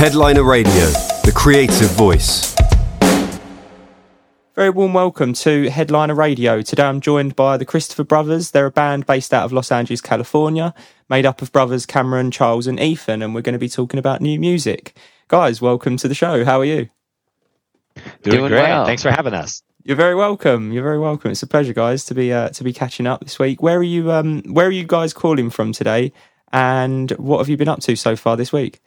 Headliner Radio, the creative voice. Very warm welcome to Headliner Radio. Today I'm joined by the Christopher Brothers. They're a band based out of Los Angeles, California, made up of brothers Cameron, Charles, and Ethan, and we're going to be talking about new music. Guys, welcome to the show. How are you? Doing, Doing great. well. Thanks for having us. You're very welcome. You're very welcome. It's a pleasure, guys, to be uh, to be catching up this week. Where are you? Um, where are you guys calling from today? And what have you been up to so far this week?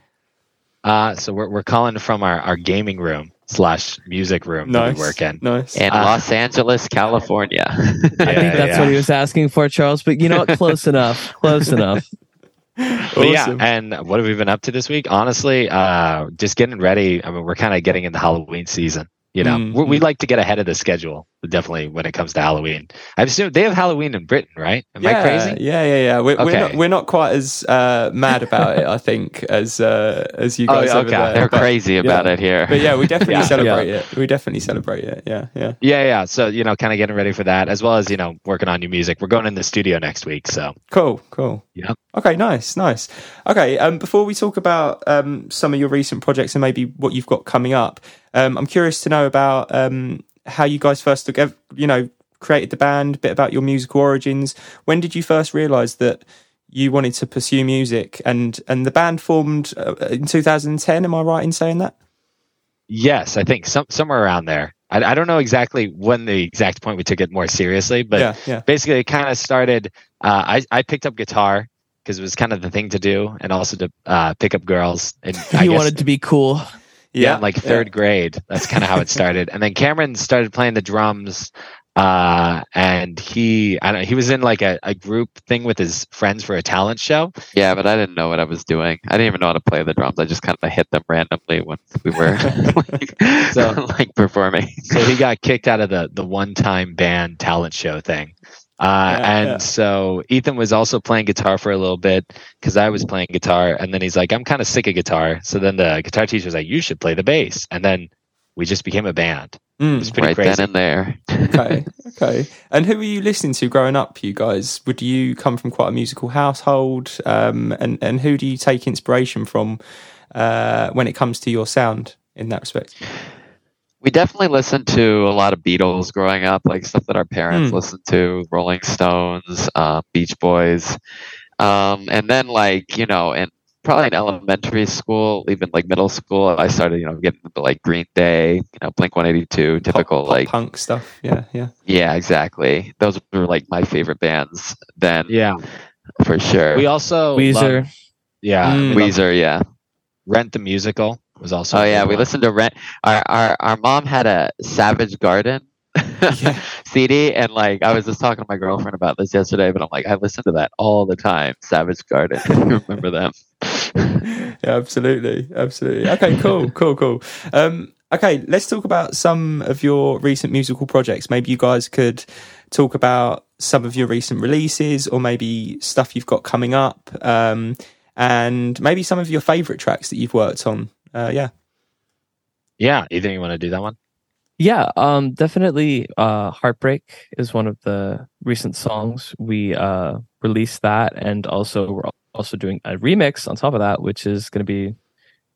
Uh, so we're we're calling from our, our gaming room slash music room that we work in. nice. in Uh, Los Angeles, California. I think that's yeah. what he was asking for, Charles. But you know what? Close enough. Close enough. But yeah, and what have we been up to this week? Honestly, uh, just getting ready. I mean, we're kind of getting into Halloween season. You know, Mm, we we like to get ahead of the schedule. Definitely when it comes to Halloween. I assume they have Halloween in Britain, right? Am yeah, I crazy? Yeah, yeah, yeah. We're, we're not we're not quite as uh, mad about it, I think, as uh, as you Oh, guys yeah, over okay. there. They're But- crazy about yeah. it here. But yeah, we definitely Yeah. celebrate it. We definitely celebrate it. Yeah, yeah. Yeah, yeah. So you know, kind of getting ready for that, as well as you know, working on new music. We're going in the studio next week, so Cool, cool. Yeah. Okay, nice, nice. Okay, um, before we talk about um, some of your recent projects and maybe what you've got coming up, um, I'm curious to know about um, how you guys first together, you know, created the band, a bit about your musical origins. When did you first realise that you wanted to pursue music? And and the band formed uh, in 2010. Am I right in saying that? Yes, I think some somewhere around there. I, I don't know exactly when the exact point we took it more seriously, but yeah, yeah. basically it kind of started. Uh, I I picked up guitar because it was kind of the thing to do, and also to uh, pick up girls. And I guess, wanted to be cool. Yeah, in like third grade. That's kind of how it started. And then Cameron started playing the drums. Uh, and he, I don't know, he was in like a, a group thing with his friends for a talent show. yeah, but I didn't know what I was doing. I didn't even know how to play the drums. I just kind of hit them randomly when we were like, So- like performing. so he got kicked out of the the one time band talent show thing. Uh, Yeah, and yeah. so Ethan was also playing guitar for a little bit because I was playing guitar. And then he's like, I'm kind of sick of guitar. So then the guitar teacher was like, You should play the bass. And then we just became a band. It Mm, was pretty right crazy. then and there. okay, okay. And who were you listening to growing up, you guys? Would you come from quite a musical household? Um, and and who do you take inspiration from uh, when it comes to your sound in that respect? We definitely listened to a lot of Beatles growing up, like stuff that our parents Hmm. listened to, Rolling Stones, uh, Beach Boys. Um, and then like, you know, in probably in elementary school, even like middle school, I started, you know, getting into like Green Day, you know, Blink 182, typical Pop- pop like, punk stuff. Yeah, yeah. yeah, exactly. Those were like my favorite bands then Yeah. for sure. We also, Weezer. loved- yeah. Mm. Weezer, yeah. Rent the Musical was also. Oh yeah, we one. listened to Rent. Our our our mom had a Savage Garden Yeah. CD, and like I was just talking to my girlfriend about this yesterday, but I'm like, I listen to that all the time. Savage Garden, remember them? yeah, absolutely, absolutely. Okay, cool, cool, cool. Um, okay, let's talk about some of your recent musical projects. Maybe you guys could talk about some of your recent releases, or maybe stuff you've got coming up, um, and maybe some of your favorite tracks that you've worked on. Uh, yeah, Yeah. Ethan, you want to do that one? Yeah, um, definitely. Uh, "Heartbreak" is one of the recent songs we uh released that, and also we're also doing a remix on top of that, which is going to be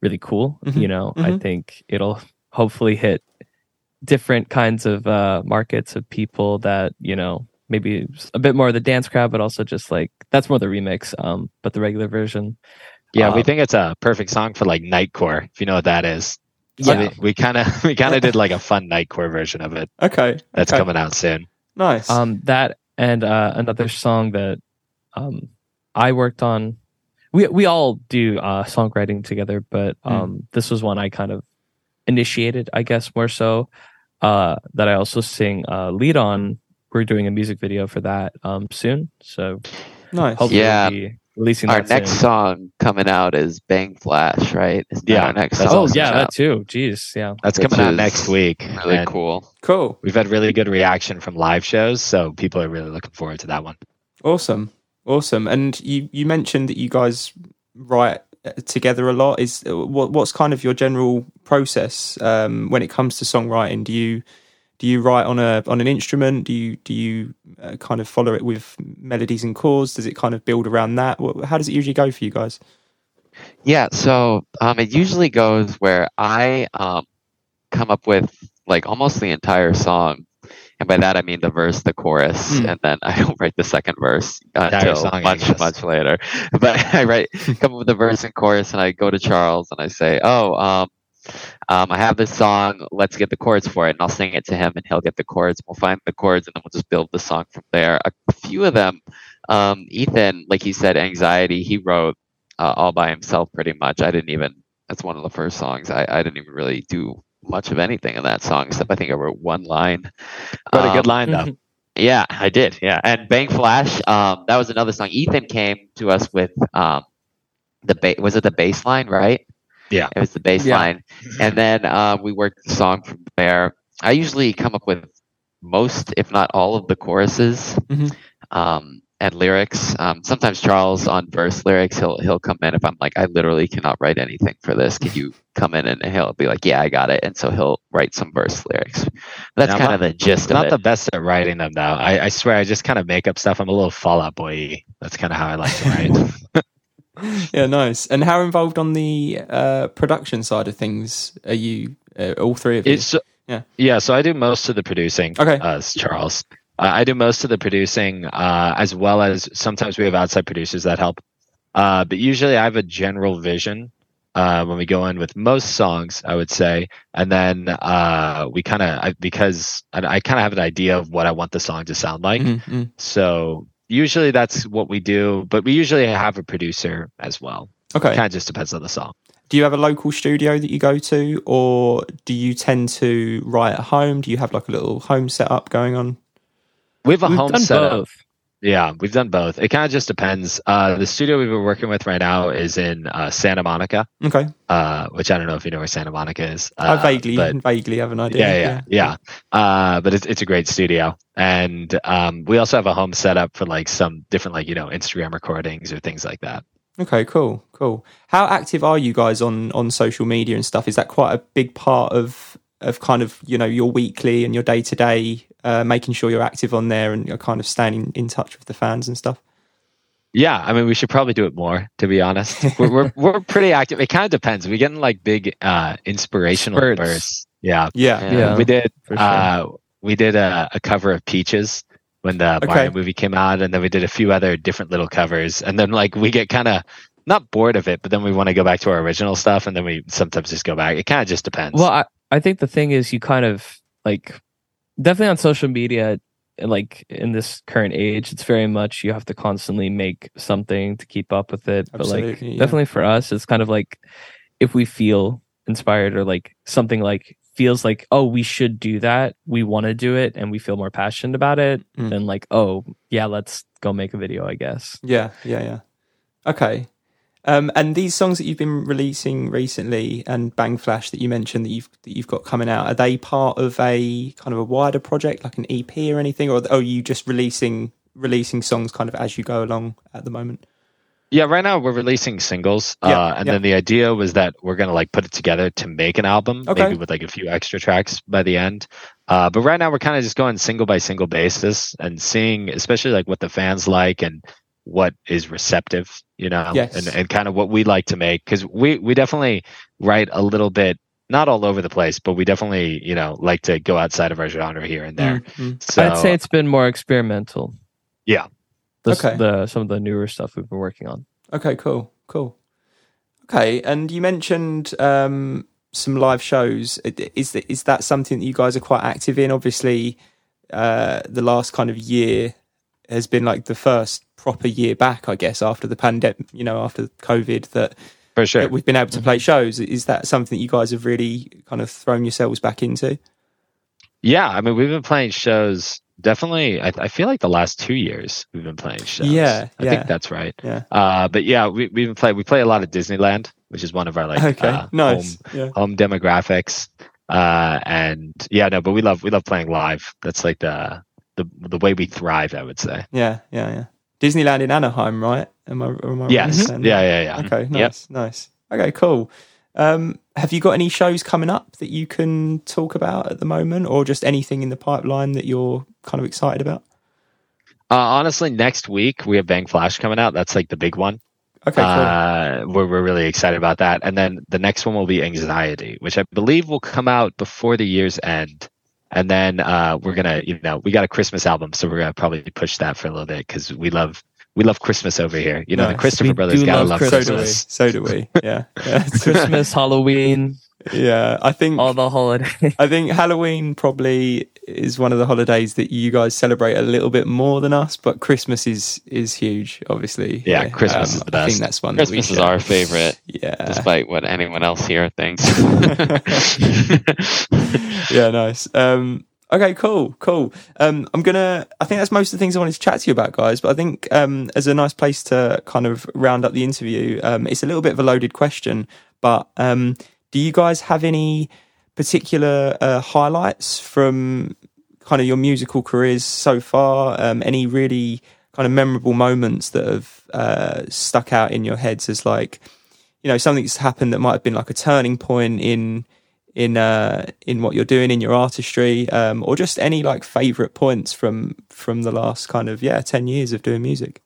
really cool. Mhm, You know, I mhm. think it'll hopefully hit different kinds of uh markets of people that you know maybe a bit more of the dance crowd, but also just like that's more the remix. Um, but the regular version, Yeah. we Um, think it's a perfect song for like Nightcore, if you know what that is. So Yeah. we- we kind of we kind of did like a fun Nightcore version of it okay, that's okay. coming out soon. Nice. um that and uh another song that um i worked on we we all do uh songwriting together but Hmm. um this was one i kind of initiated i guess more so uh that i also sing uh lead on we're doing a music video for that um soon so nice. hopefully Yeah. be releasing Our that next soon. song coming out is Bang Flash, right? Isn't Yeah, our next that's song. oh awesome. yeah coming that too jeez yeah That's Which coming out next week. Really and cool. Cool. We've had really good reaction from live shows, so people are really looking forward to that one. Awesome, awesome. And you you mentioned that you guys write uh, together a lot. Is uh, what what's kind of your general process um, when it comes to songwriting? Do you do you write on a on an instrument? Do you do you uh, kind of follow it with melodies and chords? Does it kind of build around that? How does it usually go for you guys? Yeah, so um, it usually goes where I um, come up with like almost the entire song, and by that I mean the verse, the chorus, Hmm. and then I don't write the second verse Entire until song, much much later. But I write come up with the verse and chorus, and I go to Charles and I say, "Oh, um, um, I have this song. Let's get the chords for it." And I'll sing it to him, and he'll get the chords. We'll find the chords, and then we'll just build the song from there. A few of them, um, Ethan, like he said, anxiety. He wrote uh, all by himself pretty much. I didn't even. That's one of the first songs. I, I didn't even really do much of anything in that song except I think I wrote one line. But a Um, good line though. yeah, I did. Yeah, and Bang Flash. Um, that was another song. Ethan came to us with um, the ba- was it the bass line, right? Yeah. it was the bass Yeah. line, and then uh, we worked the song from there. I usually come up with most, if not all, of the choruses Mhm. um, and lyrics. Um, sometimes Charles on verse lyrics, he'll he'll come in if I'm like, I literally cannot write anything for this. Can you come in and he'll be like, Yeah, I got it, and so he'll write some verse lyrics. That's Yeah, kind I'm of the gist of Not the best at writing them though. I, I swear I just kind of make up stuff. I'm a little Fall Out Boy. That's kind of how I like to write. Yeah, nice. And how involved on the uh, production side of things are you? Uh, all three of you? It's Yeah. yeah. So I do most of the producing. Okay. uh, Charles. Uh, I do most of the producing, uh, as well as sometimes we have outside producers that help. Uh, but usually I have a general vision uh, when we go in with most songs, I would say, and then uh, we kind of because I, I kind of have an idea of what I want the song to sound like. Mm, mm. So usually that's what we do, but we usually have a producer as well. Okay. Kind of just depends on the song. Do you have a local studio that you go to, or do you tend to write at home? Do you have like a little home setup going on? We have a We've home done setup. both. Yeah, we've done both. It kind of just depends. Uh, the studio we've been working with right now is in uh, Santa Monica, Okay, uh, which I don't know if you know where Santa Monica is. I Uh, vaguely, but vaguely have an idea. yeah, yeah, yeah. Uh, but it's it's a great studio, and um, we also have a home setup for like some different like you know Instagram recordings or things like that. Okay, cool, cool. How active are you guys on on social media and stuff? Is that quite a big part of of kind of you know your weekly and your day to day, making sure you're active on there and you're kind of staying in touch with the fans and stuff? Yeah, I mean, we should probably do it more. To be honest, we're we're, we're pretty active. It kind of depends. We get in like big uh, inspirational Spurts. bursts. Yeah, Yeah, Yeah. Yeah, we did. sure. Uh, we did a, a cover of Peaches when the Okay. Mario movie came out, and then we did a few other different little covers. And then like we get kind of not bored of it, but then we want to go back to our original stuff, and then we sometimes just go back. It kind of just depends. Well, I, I think the thing is, you kind of like definitely on social media, like in this current age, it's very much you have to constantly make something to keep up with it. But like, Absolutely, yeah. definitely for us, it's kind of like if we feel inspired or like something like feels like, oh, we should do that, we want to do it, and we feel more passionate about it, Mm. then like, oh, yeah, let's go make a video, I guess. Yeah, yeah, yeah. Okay. Um, and these songs that you've been releasing recently, and Bang Flash that you mentioned that you've that you've got coming out, are they part of a kind of a wider project, like an EP or anything, or are you just releasing releasing songs kind of as you go along at the moment? yeah, right now we're releasing singles, Yeah, uh, and yeah. then the idea was that we're gonna like put it together to make an album, Okay. maybe with like a few extra tracks by the end. Uh, but right now we're kind of just going single by single basis and seeing, especially like what the fans like and what is receptive, you know, Yes. and, and kind of what we like to make because we we definitely write a little bit, not all over the place, but we definitely you know like to go outside of our genre here and there. Mm, mm. So I'd say it's been more experimental. Yeah. The, Okay. the some of the newer stuff we've been working on. Okay, cool, cool. Okay, and you mentioned um, some live shows. I- Is that is that something that you guys are quite active in? Obviously, uh, the last kind of year has been like the first proper year back, I guess, after the pandemic. You know, after COVID, that, for sure. that we've been able to play shows. Is that something that you guys have really kind of thrown yourselves back into? Yeah, I mean, we've been playing shows. Definitely, I, I feel like the last two years we've been playing shows. Yeah, I yeah. think that's right. Yeah. Uh, but yeah, we we play we play a lot of Disneyland, which is one of our like okay, uh, nice. home, Yeah. home demographics. Uh, and yeah, no, but we love we love playing live. That's like the the the way we thrive. I would say. yeah, yeah, yeah. Disneyland in Anaheim, right? Am I? Am I right Yes. saying Yeah, yeah, yeah. Okay, Yep. nice, nice. Okay, cool. Um, have you got any shows coming up that you can talk about at the moment, or just anything in the pipeline that you're kind of excited about? Uh, honestly, next week we have Bang Flash coming out. That's like the big one. Okay, cool. Uh, we're, we're really excited about that. And then the next one will be Anxiety, which I believe will come out before the year's end. And then uh, we're gonna, you know, we got a Christmas album, so we're gonna probably push that for a little bit because we love we love Christmas over here. You know, the Christopher brothers gotta love love so do we. Christmas. So do we. Yeah. Yeah. Christmas, Halloween, yeah. I think all the holidays. I think Halloween probably is one of the holidays that you guys celebrate a little bit more than us, but Christmas is is huge, obviously. Yeah, Christmas is the best. I think that's one. Christmas that we is share. our favorite, Yeah. despite what anyone else here thinks. yeah, nice. Um, okay, cool, cool. Um, I'm gonna. I think that's most of the things I wanted to chat to you about, guys. But I think um, as a nice place to kind of round up the interview, um, it's a little bit of a loaded question. But um, do you guys have any particular uh, highlights from kind of your musical careers so far? Um, any really kind of memorable moments that have uh, stuck out in your heads as like, you know, something that's happened that might have been like a turning point in in uh in what you're doing in your artistry um or just any like favorite points from from the last kind of yeah 10 years of doing music?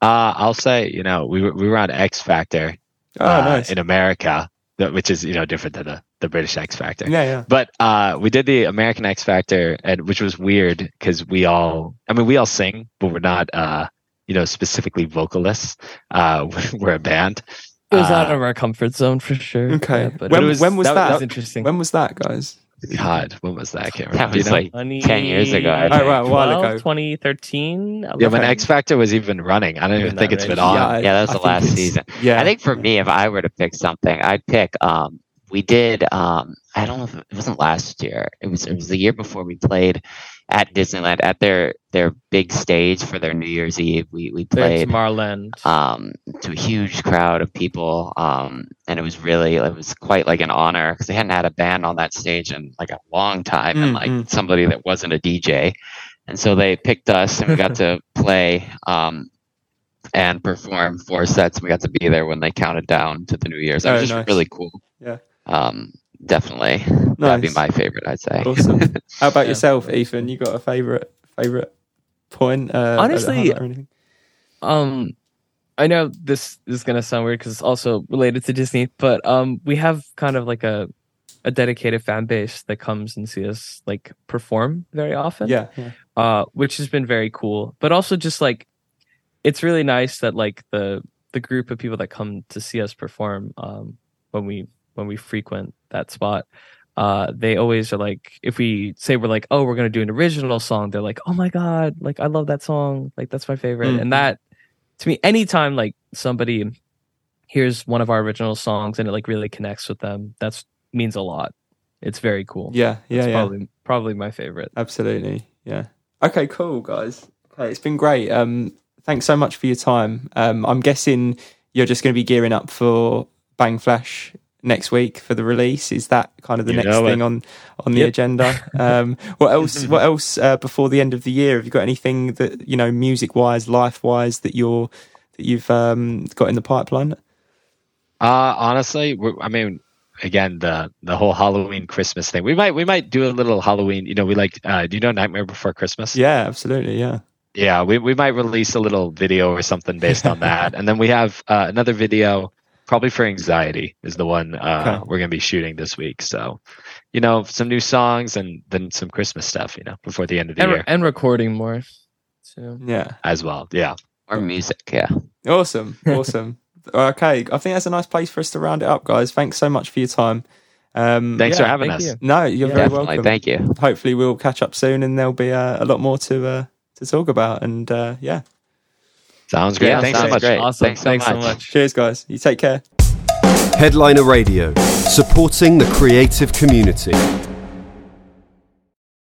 Uh, I'll say, you know, we were, we were on X Factor oh uh, nice. in America, which is you know different than the, the British X Factor. yeah yeah But uh, we did the American X Factor, and which was weird because we all, I mean, we all sing, but we're not, uh, you know, specifically vocalists. Uh, we're a band. It was out Uh, of our comfort zone for sure. okay Yeah, but when, it was- when was that- that, was interesting. when was that guys God, when was that? I can't That remember. Do you was know? like 10 years ago, I Oh, right, a while 12, ago. 2013. yeah, when. X Factor was even running. I don't even In think that it's been on. I- yeah, that was I the last season. yeah I think for me, if I were to pick something, I'd pick. Um, we did. Um, I don't know if it wasn't last year. It was. It was the year before we played at Disneyland at their their big stage for their New Year's Eve. We we There played Tomorrowland. um, to a huge crowd of people, um, and it was really it was quite like an honor because they hadn't had a band on that stage in like a long time, and Mm, like mm. somebody that wasn't a DJ, and so they picked us, and we got to play um, and perform four sets. We got to be there when they counted down to the New Year's. That Oh, was just nice. really cool. Yeah. Um, definitely that'd be my favorite. I'd say. awesome how about Yeah. yourself ethan you got a favorite favorite point uh Honestly, or anything? um i know this is gonna sound weird because it's also related to disney but um we have kind of like a a dedicated fan base that comes and see us like perform very often yeah, yeah uh which has been very cool but also just like it's really nice that like the the group of people that come to see us perform um when we when we frequent that spot uh they always are like if we say we're like oh we're gonna do an original song they're like oh my god like i love that song like that's my favorite Mhm. and that to me anytime like somebody hears one of our original songs and it like really connects with them that's means a lot it's very cool yeah yeah it's yeah probably probably my favorite Absolutely. Yeah. Okay, cool, guys. Okay, it's been great. Um, thanks so much for your time. Um, I'm guessing you're just going to be gearing up for Bang Flash next week for the release. Is that kind of the You next thing on on the Yep. agenda? Um, what else? What else uh, before the end of the year? Have you got anything that you know, music wise, life wise, that you're that you've um, got in the pipeline? Uh, honestly, I mean, again, the the whole Halloween Christmas thing. We might we might do a little Halloween. You know, we like. Uh, do you know Nightmare Before Christmas? Yeah, absolutely. Yeah. Yeah, we, we might release a little video or something based on that. and then we have uh, another video, probably for anxiety, is the one uh, Okay. we're going to be shooting this week. So, you know, some new songs and then some Christmas stuff, you know, before the end of the and, year and recording more so Yeah. as well. Yeah. Or music, yeah. Awesome. Awesome. okay. I think that's a nice place for us to round it up, guys. Thanks so much for your time. Um, Thanks Yeah, for having thank us. you. No, you're Yeah, very Definitely. welcome. Thank you. Hopefully, we'll catch up soon, and there'll be uh, a lot more to uh, to talk about. And uh, yeah, Sounds great. Yeah, Thanks so sounds much. great. awesome Thanks thanks, so so much. much cheers, guys. You take care. Headliner Radio, supporting the creative community.